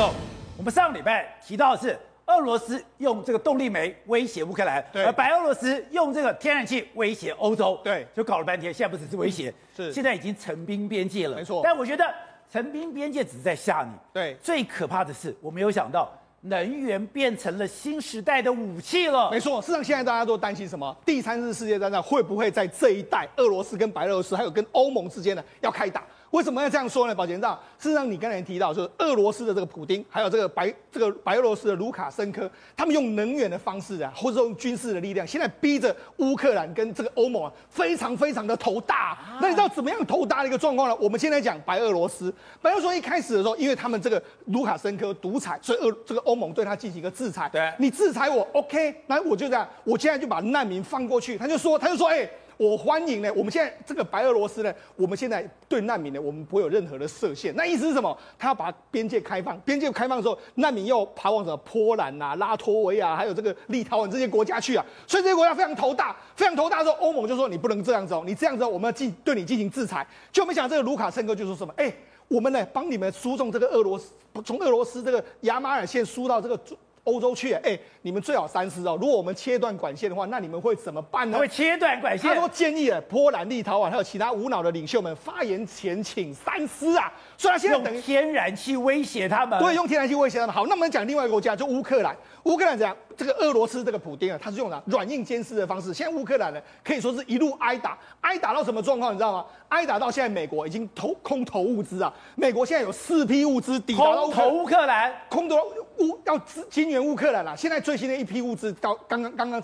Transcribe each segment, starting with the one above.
走。我们上个礼拜提到的是俄罗斯用这个动力煤威胁乌克兰，对，而白俄罗斯用这个天然气威胁欧洲，对，就搞了半天，现在不只是威胁，是现在已经成兵边界了，没错。但我觉得成兵边界只是在吓你，对，最可怕的是我没有想到。能源变成了新时代的武器了。没错，事实上现在大家都担心什么？第三次世界大战会不会在这一代，俄罗斯跟白俄罗斯还有跟欧盟之间呢要开打？为什么要这样说呢？宝杰道，事实上你刚才提到，就是俄罗斯的这个普丁，还有这个白这个白俄罗斯的卢卡申科，他们用能源的方式啊，或者用军事的力量，现在逼着乌克兰跟这个欧盟啊，非常非常的头大。那你知道怎么样头大的一个状况呢？我们现在讲白俄罗斯，白俄罗斯一开始的时候，因为他们这个卢卡申科独裁，所以俄这个欧盟对他进行一个制裁。对，你制裁我，OK，那我就这样，我现在就把难民放过去。他就说，他就说，哎、欸。我欢迎呢，我们现在这个白俄罗斯呢，我们现在对难民呢，我们不会有任何的设限。那意思是什么？他要把边界开放，边界开放的时候，难民要爬往什么波兰呐、啊、拉脱维亚，还有这个立陶宛这些国家去啊。所以这些国家非常头大，非常头大的时候，欧盟就说你不能这样子哦，你这样子我们要进对你进行制裁。就没想到这个卢卡申科就说什么？哎，我们呢帮你们输送这个俄罗斯，从俄罗斯这个亚马尔线输到这个。欧洲去，哎，你们最好三思哦。如果我们切断管线的话，那你们会怎么办呢？会切断管线。他说建议啊，波兰、立陶宛还有其他无脑的领袖们发言前请三思啊。所以他现在等于用天然气威胁他们，对，用天然气威胁他们。好，那我们讲另外一个国家，就乌克兰。乌克兰怎样？这个俄罗斯这个普丁啊，他是用的软硬兼施的方式。现在乌克兰呢，可以说是一路挨打，挨打到什么状况？你知道吗？挨打到现在，美国已经投空投物资啊。美国现在有四批物资抵达到乌克兰，空投乌要支支援乌克兰了。现在最新的一批物资到刚刚刚刚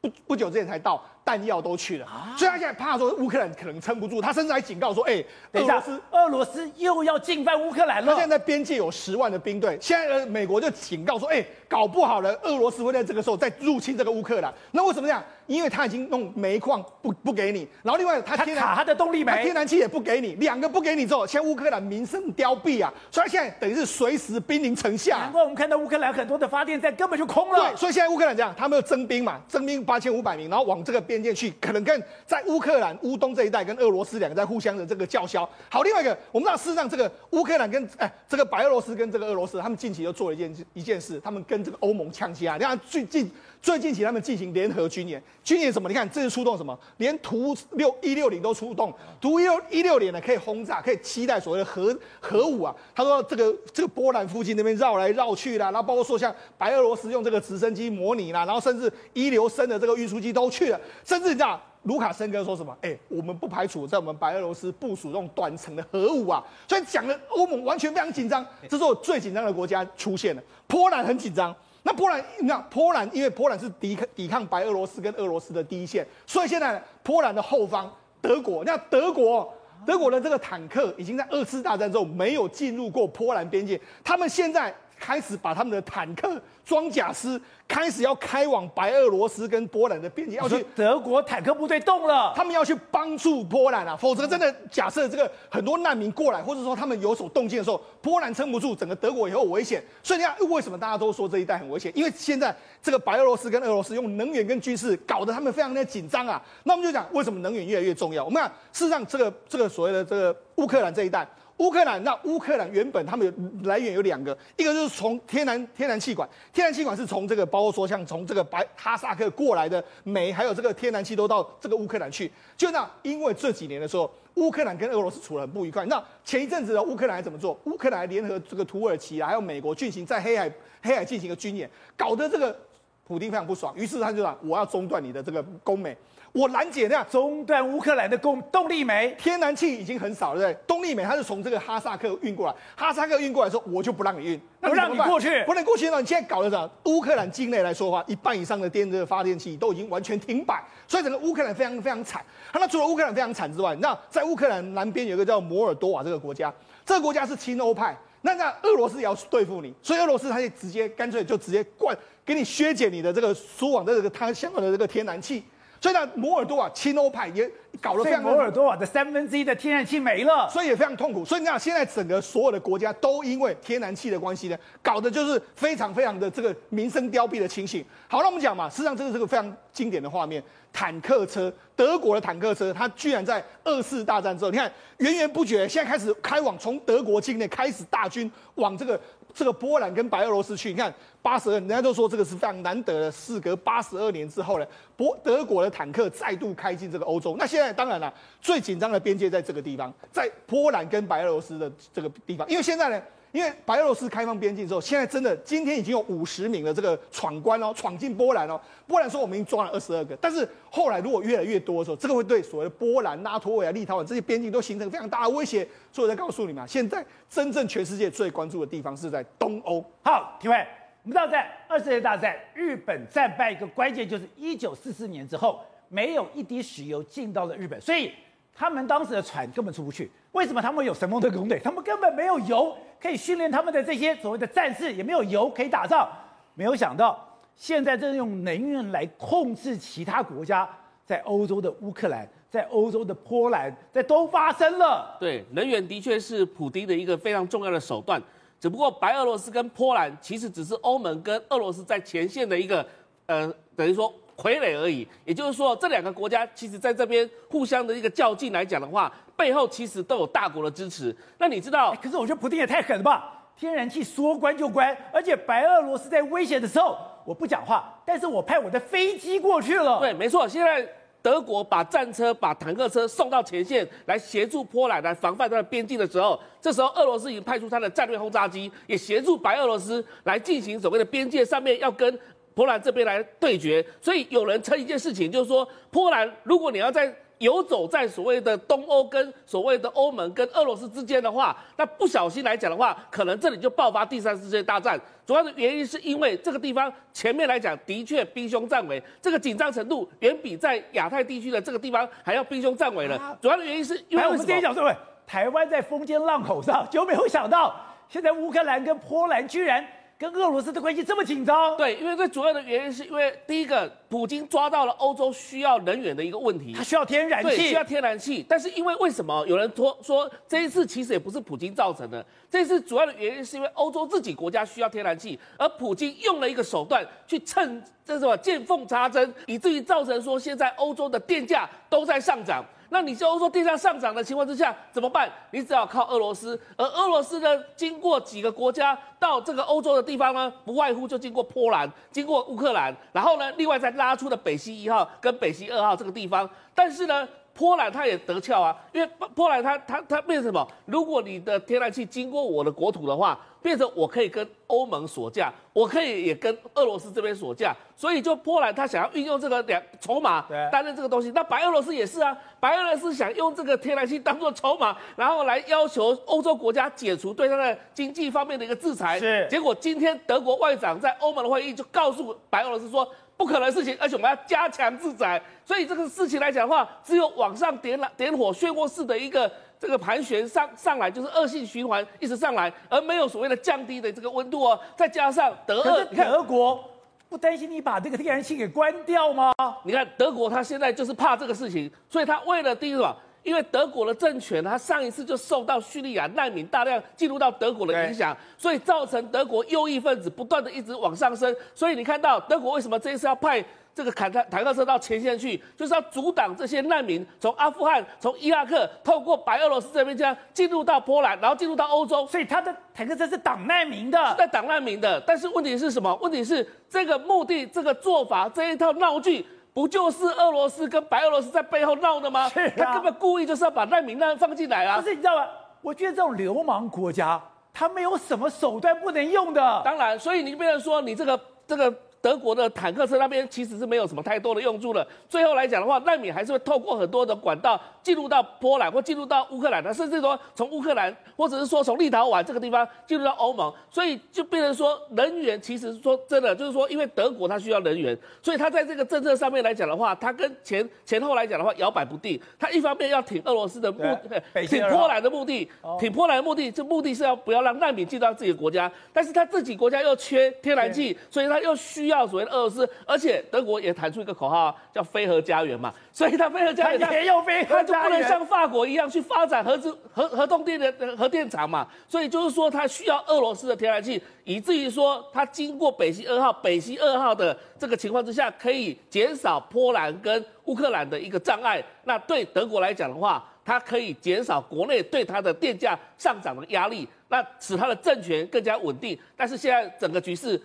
不不久之前才到。弹药都去了，所以他现在怕说乌克兰可能撑不住，他甚至还警告说：“哎、欸，俄罗斯，俄罗斯又要进犯乌克兰了。”他现在在边界有十万的兵队，现在美国就警告说：“哎、欸，搞不好了，俄罗斯会在这个时候再入侵这个乌克兰。”那为什么这样？因为他已经弄煤矿不不给你，然后另外他天然他卡他的动力煤，他天然气也不给你，两个不给你之后，现在乌克兰民生凋敝啊，所以他现在等于是随时兵临城下。难怪我们看到乌克兰很多的发电站根本就空了。对，所以现在乌克兰这样，他们要征兵嘛，征兵八千五百名，然后往这个边界去，可能跟。在乌克兰乌东这一带，跟俄罗斯两个在互相的这个叫嚣。好，另外一个，我们知道事实上这个乌克兰跟哎这个白俄罗斯跟这个俄罗斯，他们近期又做了一件一件事，他们跟这个欧盟呛起来。你看最近最近期他们进行联合军演，军演什么？你看这是出动什么？连图六一六零都出动，图一六一六零呢可以轰炸，可以期待所谓的核核武啊。他说这个这个波兰附近那边绕来绕去啦，然后包括说像白俄罗斯用这个直升机模拟啦，然后甚至一流升的这个运输机都去了，甚至你知道。卢卡申科说什么？哎、我们不排除在我们白俄罗斯部署这种短程的核武啊！所以讲的欧盟完全非常紧张。这时候最紧张的国家出现了，波兰很紧张。那波兰，你看波兰，因为波兰是抵抗抵抗白俄罗斯跟俄罗斯的第一线，所以现在波兰的后方德国，那德国德国的这个坦克已经在二次大战之后没有进入过波兰边界，他们现在开始把他们的坦克。装甲师开始要开往白俄罗斯跟波兰的边界，要去德国坦克部队动了，他们要去帮助波兰啊，否则真的假设这个很多难民过来，或者说他们有所动静的时候，波兰撑不住，整个德国也有危险。所以你看，为什么大家都说这一带很危险？因为现在这个白俄罗斯跟俄罗斯用能源跟军事搞得他们非常的紧张啊。那我们就讲为什么能源越来越重要？我们看事实上这个这个所谓的这个乌克兰这一带。乌克兰，那乌克兰原本他们有来源有两个，一个就是从天然天然气管，天然气管是从这个包括说像从这个白哈萨克过来的煤，还有这个天然气都到这个乌克兰去。就那因为这几年的时候，乌克兰跟俄罗斯处得很不愉快。那前一阵子的乌克兰还怎么做？乌克兰联合这个土耳其啊，还有美国进行在黑海黑海进行一个军演，搞得这个普丁非常不爽，于是他就说我要中断你的这个供煤。我拦截那样中断乌克兰的供动力煤，天然气已经很少了，对不对？动力煤它是从这个哈萨克运过来，哈萨克运过来的时候，我就不让你运，不让你过去，不能过去。那你现在搞的啥？乌克兰境内来说的话，一半以上的电热发电机都已经完全停摆，所以整个乌克兰非常非常惨。那除了乌克兰非常惨之外，那在乌克兰南边有一个叫摩尔多瓦这个国家，这个国家是亲欧派，那那俄罗斯也要对付你，所以俄罗斯他就直接干脆就直接灌给你削减你的这个输往的这个它相关的这个天然气。所以呢，摩尔多瓦亲欧派也搞了非常。摩尔多瓦的三分之一的天然气没了，所以也非常痛苦。所以你看，现在整个所有的国家都因为天然气的关系呢，搞的就是非常非常的这个民生凋敝的情形。好，那我们讲嘛，事实上这个是个非常经典的画面，坦克车，德国的坦克车，它居然在二次大战之后，你看源源不绝，现在开始开往从德国境内开始大军往这个这个波兰跟白俄罗斯去，你看八十二，人家都说这个是非常难得的，事隔八十二年之后呢，波德国的坦克再度开进这个欧洲。那现在当然了，最紧张的边界在这个地方，在波兰跟白俄罗斯的这个地方，因为现在呢。因为白俄罗斯开放边境之后，现在真的今天已经有五十名的这个闯关哦，闯进波兰哦。波兰说我们已经抓了二十二个，但是后来如果越来越多的时候，这个会对所谓的波兰、拉脱维亚、立陶宛这些边境都形成非常大的威胁。所以我再告诉你们，现在真正全世界最关注的地方是在东欧。好，体会，我们知道在二次世界大战，日本战败一个关键就是一九四四年之后，没有一滴石油进到了日本，所以他们当时的船根本出不去。为什么他们有神风特攻队？他们根本没有油。可以训练他们的这些所谓的战士，也没有油可以打仗。没有想到，现在正用能源来控制其他国家，在欧洲的乌克兰，在欧洲的波兰，在都发生了。对，能源的确是普丁的一个非常重要的手段。只不过，白俄罗斯跟波兰其实只是欧盟跟俄罗斯在前线的一个，呃，等于说。傀儡而已，也就是说，这两个国家其实在这边互相的一个较劲来讲的话，背后其实都有大国的支持。那你知道？可是我觉得普丁也太狠了吧！天然气说关就关，而且白俄罗斯在威胁的时候，我不讲话，但是我派我的飞机过去了。对，没错。现在德国把战车、把坦克车送到前线来协助波兰来防范它的边境的时候，这时候俄罗斯已经派出它的战略轰炸机，也协助白俄罗斯来进行所谓的边界上面要跟。波兰这边来对决，所以有人称一件事情，就是说，波兰如果你要在游走在所谓的东欧跟所谓的欧盟跟俄罗斯之间的话，那不小心来讲的话，可能这里就爆发第三次世界大战。主要的原因是因为这个地方前面来讲的确兵凶战危，这个紧张程度远比在亚太地区的这个地方还要兵凶战危了。啊、主要的原因是因为我们今天讲说，台湾在风尖浪口上，就没有想到 现在乌克兰跟波兰居然。跟俄罗斯的关系这么紧张？对，因为最主要的原因是因为第一个，普京抓到了欧洲需要能源的一个问题，他需要天然气，需要天然气。但是因为为什么有人说说这一次其实也不是普京造成的，这一次主要的原因是因为欧洲自己国家需要天然气，而普京用了一个手段去趁这什么见缝插针，以至于造成说现在欧洲的电价都在上涨。那你在欧洲电价上涨的情况之下怎么办？你只要靠俄罗斯，而俄罗斯呢，经过几个国家到这个欧洲的地方呢，不外乎就经过波兰、经过乌克兰，然后呢，另外再拉出了北溪一号跟北溪二号这个地方。但是呢，波兰它也得翘啊，因为波兰它它它变成什么？如果你的天然气经过我的国土的话。变成我可以跟欧盟锁价，我可以也跟俄罗斯这边锁价，所以就波兰他想要运用这个两筹码担任这个东西，那白俄罗斯也是啊，白俄罗斯想用这个天然气当做筹码，然后来要求欧洲国家解除对他的经济方面的一个制裁。是，结果今天德国外长在欧盟的会议就告诉白俄罗斯说，不可能的事情，而且我们要加强制裁。所以这个事情来讲的话，只有往上点了点火漩涡式的一个。这个盘旋上上来就是恶性循环，一直上来，而没有所谓的降低的这个温度哦。再加上德俄，你看德国不担心你把这个天然气给关掉吗？你看德国，他现在就是怕这个事情，所以他为了第一个，因为德国的政权，它上一次就受到叙利亚难民大量进入到德国的影响，所以造成德国右翼分子不断的一直往上升。所以你看到德国为什么这一次要派？这个坦克坦克车到前线去，就是要阻挡这些难民从阿富汗、从伊拉克透过白俄罗斯这边这样进入到波兰，然后进入到欧洲。所以他的坦克车是挡难民的，是在挡难民的。但是问题是什么？问题是这个目的、这个做法、这一套闹剧，不就是俄罗斯跟白俄罗斯在背后闹的吗？他根本故意就是要把难民难放进来啊！不是，你知道吗？我觉得这种流氓国家，他没有什么手段不能用的。当然，所以你变成说你这个这个。德国的坦克车那边其实是没有什么太多的用处了。最后来讲的话，难民还是会透过很多的管道进入到波兰或进入到乌克兰的，甚至说从乌克兰或者是说从立陶宛这个地方进入到欧盟。所以就变成说，能源其实说真的就是说，因为德国它需要能源，所以它在这个政策上面来讲的话，它跟前前后来讲的话摇摆不定。它一方面要挺俄罗斯的目，挺波兰的目的，挺波兰的目的，这目的是要不要让难民进到自己的国家，但是他自己国家又缺天然气，所以他又需要。所谓的俄罗斯，而且德国也弹出一个口号，叫“非核家园”嘛，所以它非核家园，也有非核家园，它就不能像法国一样去发展核子核核动电的核电厂嘛，所以就是说它需要俄罗斯的天然气，以至于说它经过北溪二号、北溪二号的这个情况之下，可以减少波兰跟乌克兰的一个障碍。那对德国来讲的话，它可以减少国内对它的电价上涨的压力。那使它的政权更加稳定。但是现在整个局势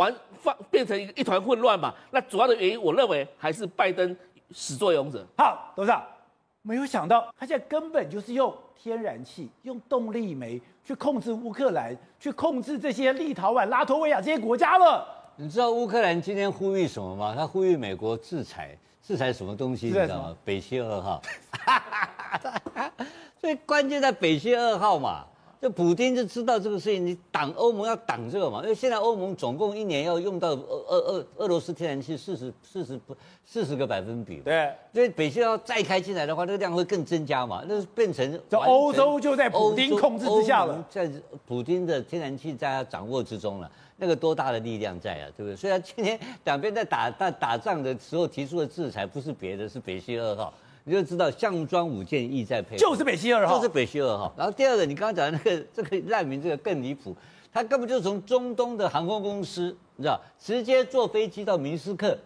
完放变成一个一团混乱嘛，那主要的原因我认为还是拜登始作俑者。好，董事长，没有想到他现在根本就是用天然气、用动力煤去控制乌克兰，去控制这些立陶宛、拉脱维亚这些国家了。你知道乌克兰今天呼吁什么吗？他呼吁美国制裁，制裁什么东西？你知道吗？北溪二号。所以关键在北溪二号嘛。这普丁就知道这个事情，你挡欧盟要挡这个嘛？因为现在欧盟总共一年要用到俄俄俄俄罗斯天然气四十四十不四十个百分比。对，所以北溪要再开进来的话，这个量会更增加嘛？那是变成这欧洲就在普丁控制之下了，在普丁的天然气在他掌握之中了。那个多大的力量在啊？对不对？虽然今天两边在打打打仗的时候提出的制裁不是别的，是北溪二号。你就知道项庄舞剑，意在沛，就是北溪二号，就是北溪二号。然后第二个，你刚刚讲的那个 这个难民，这个更离谱，他根本就是从中东的航空公司，你知道，直接坐飞机到明斯克，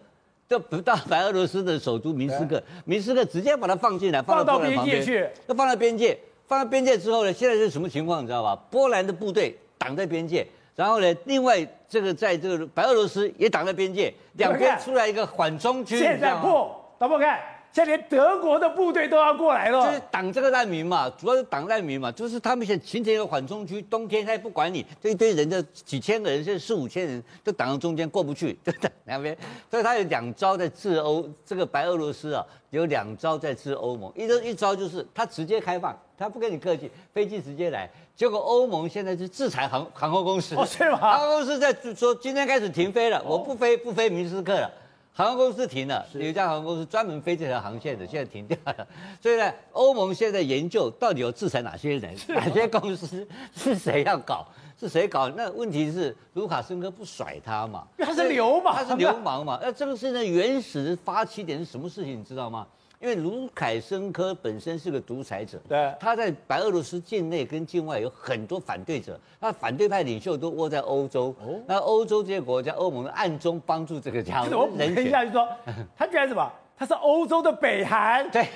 就不到白俄罗斯的首都明斯克，明斯克直接把它放进来，放到边界去，就放到边界，放到边界之后呢，现在是什么情况？你知道吧？波兰的部队挡在边界，然后呢，另外这个在这个白俄罗斯也挡在边界，两边出来一个缓冲区，现在破，导播看。现在连德国的部队都要过来了，就是挡这个难民嘛，主要是挡难民嘛，就是他们现在形成一个缓冲区，冬天他也不管你，这一堆人就几千个人，现在四五千人就挡到中间过不去，就 挡两边，所以他有两招在制欧，这个白俄罗斯啊有两招在制欧盟，一招一招就是他直接开放，他不跟你客气，飞机直接来，结果欧盟现在是制裁航航空公司，哦是吗？航空公司在说今天开始停飞了，我不飞不飞明斯克了。航空公司停了，有一家航空公司专门飞这条航线的，现在停掉了。所以呢，欧盟现在研究到底要制裁哪些人、哪些公司，是谁要搞，是谁搞？那问题是卢卡申科不甩他嘛？他是流氓，他是流氓嘛？那这个是呢，原始的发起点是什么事情？你知道吗？因为卢凯申科本身是个独裁者，对，他在白俄罗斯境内跟境外有很多反对者，他反对派领袖都窝在欧洲，哦，那欧洲这些国家，欧盟暗中帮助这个家伙。我等一下就说，他居然什么？他是欧洲的北韩，对，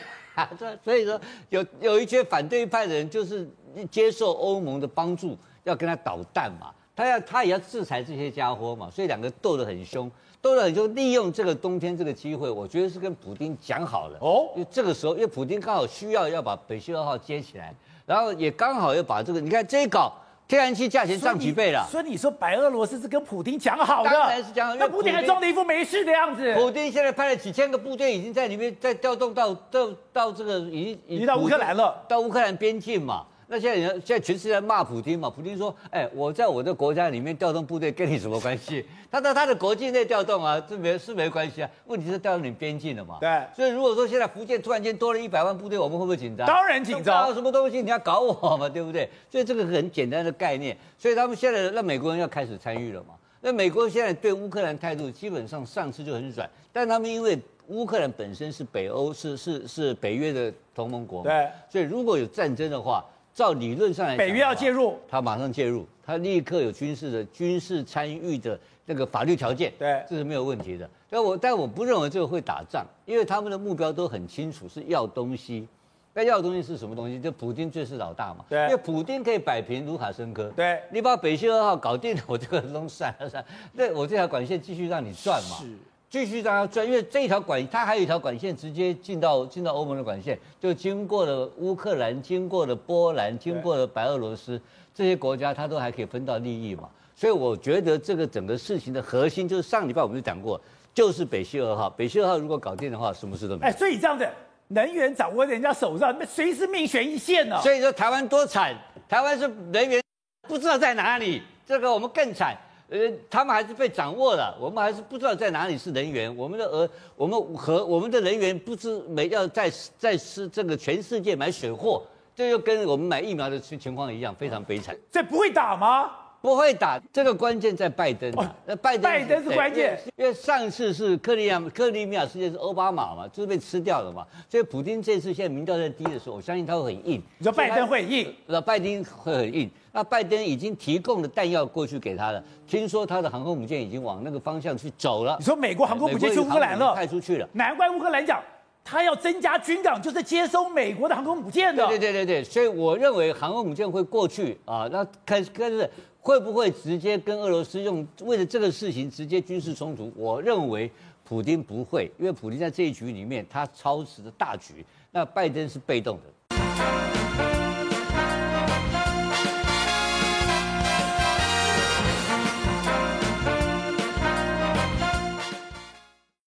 所以说有有一些反对派的人就是接受欧盟的帮助，要跟他捣蛋嘛，他要他也要制裁这些家伙嘛，所以两个斗得很凶。斗得很，就利用这个冬天这个机会，我觉得是跟普京讲好了哦。因为这个时候，因为普京刚好需要要把北溪二号接起来，然后也刚好要把这个，你看这一搞，天然气价钱涨几倍了。所以你说白俄罗斯是跟普京讲好的？当然是讲好。那普丁还装了一副没事的样子。普京现在派了几千个部队，已经在里面在调动到到到这个已经已经到乌克兰了，到乌克兰边境嘛。那现在人现在全世界在骂普京嘛？普京说：“哎，我在我的国家里面调动部队，跟你什么关系？他在他的国境内调动啊，这没是没关系啊。问题是调到你边境了嘛？对。所以如果说现在福建突然间多了一百万部队，我们会不会紧张？当然紧张。什么东西你要搞我嘛？对不对？所以这个很简单的概念。所以他们现在让美国人要开始参与了嘛？那美国现在对乌克兰态度基本上上次就很软，但他们因为乌克兰本身是北欧是是是北约的同盟国嘛，对。所以如果有战争的话。照理论上来讲，北约要介入，他马上介入，他立刻有军事的军事参与的那个法律条件，对，这是没有问题的。但我但我不认为这个会打仗，因为他们的目标都很清楚，是要东西。那要的东西是什么东西？就普京最是老大嘛，对，因为普京可以摆平卢卡申科，对，你把北溪二号搞定了，我这个弄散了散，那我这条管线继续让你转嘛。是。继续让它转，因为这一条管，它还有一条管线直接进到进到欧盟的管线，就经过了乌克兰，经过了波兰，经过了白俄罗斯这些国家，它都还可以分到利益嘛。所以我觉得这个整个事情的核心就是上礼拜我们就讲过，就是北溪二号。北溪二号如果搞定的话，什么事都没有。哎，所以这样子，能源掌握在人家手上，那随时命悬一线呢。所以说台湾多惨，台湾是能源不知道在哪里，这个我们更惨。呃，他们还是被掌握了，我们还是不知道在哪里是人员。我们的呃，我们和我们的人员不知没要在在是这个全世界买水货，这就跟我们买疫苗的情情况一样，非常悲惨。这不会打吗？不会打，这个关键在拜登啊。那、哦、拜登拜登是关键，因为上次是克里亚克里米亚事件是奥巴马嘛，就是被吃掉了嘛。所以普京这次现在民调在低的时候，我相信他会很硬。你说拜登会硬？那拜登会很硬。那拜登已经提供了弹药过去给他了，听说他的航空母舰已经往那个方向去走了。你说美国航空母舰去乌克兰了？派出去了。难怪乌克兰讲。他要增加军港，就是接收美国的航空母舰的。对对对对，所以我认为航空母舰会过去啊，那开始开始会不会直接跟俄罗斯用为了这个事情直接军事冲突？我认为普丁不会，因为普丁在这一局里面他操持的大局，那拜登是被动的。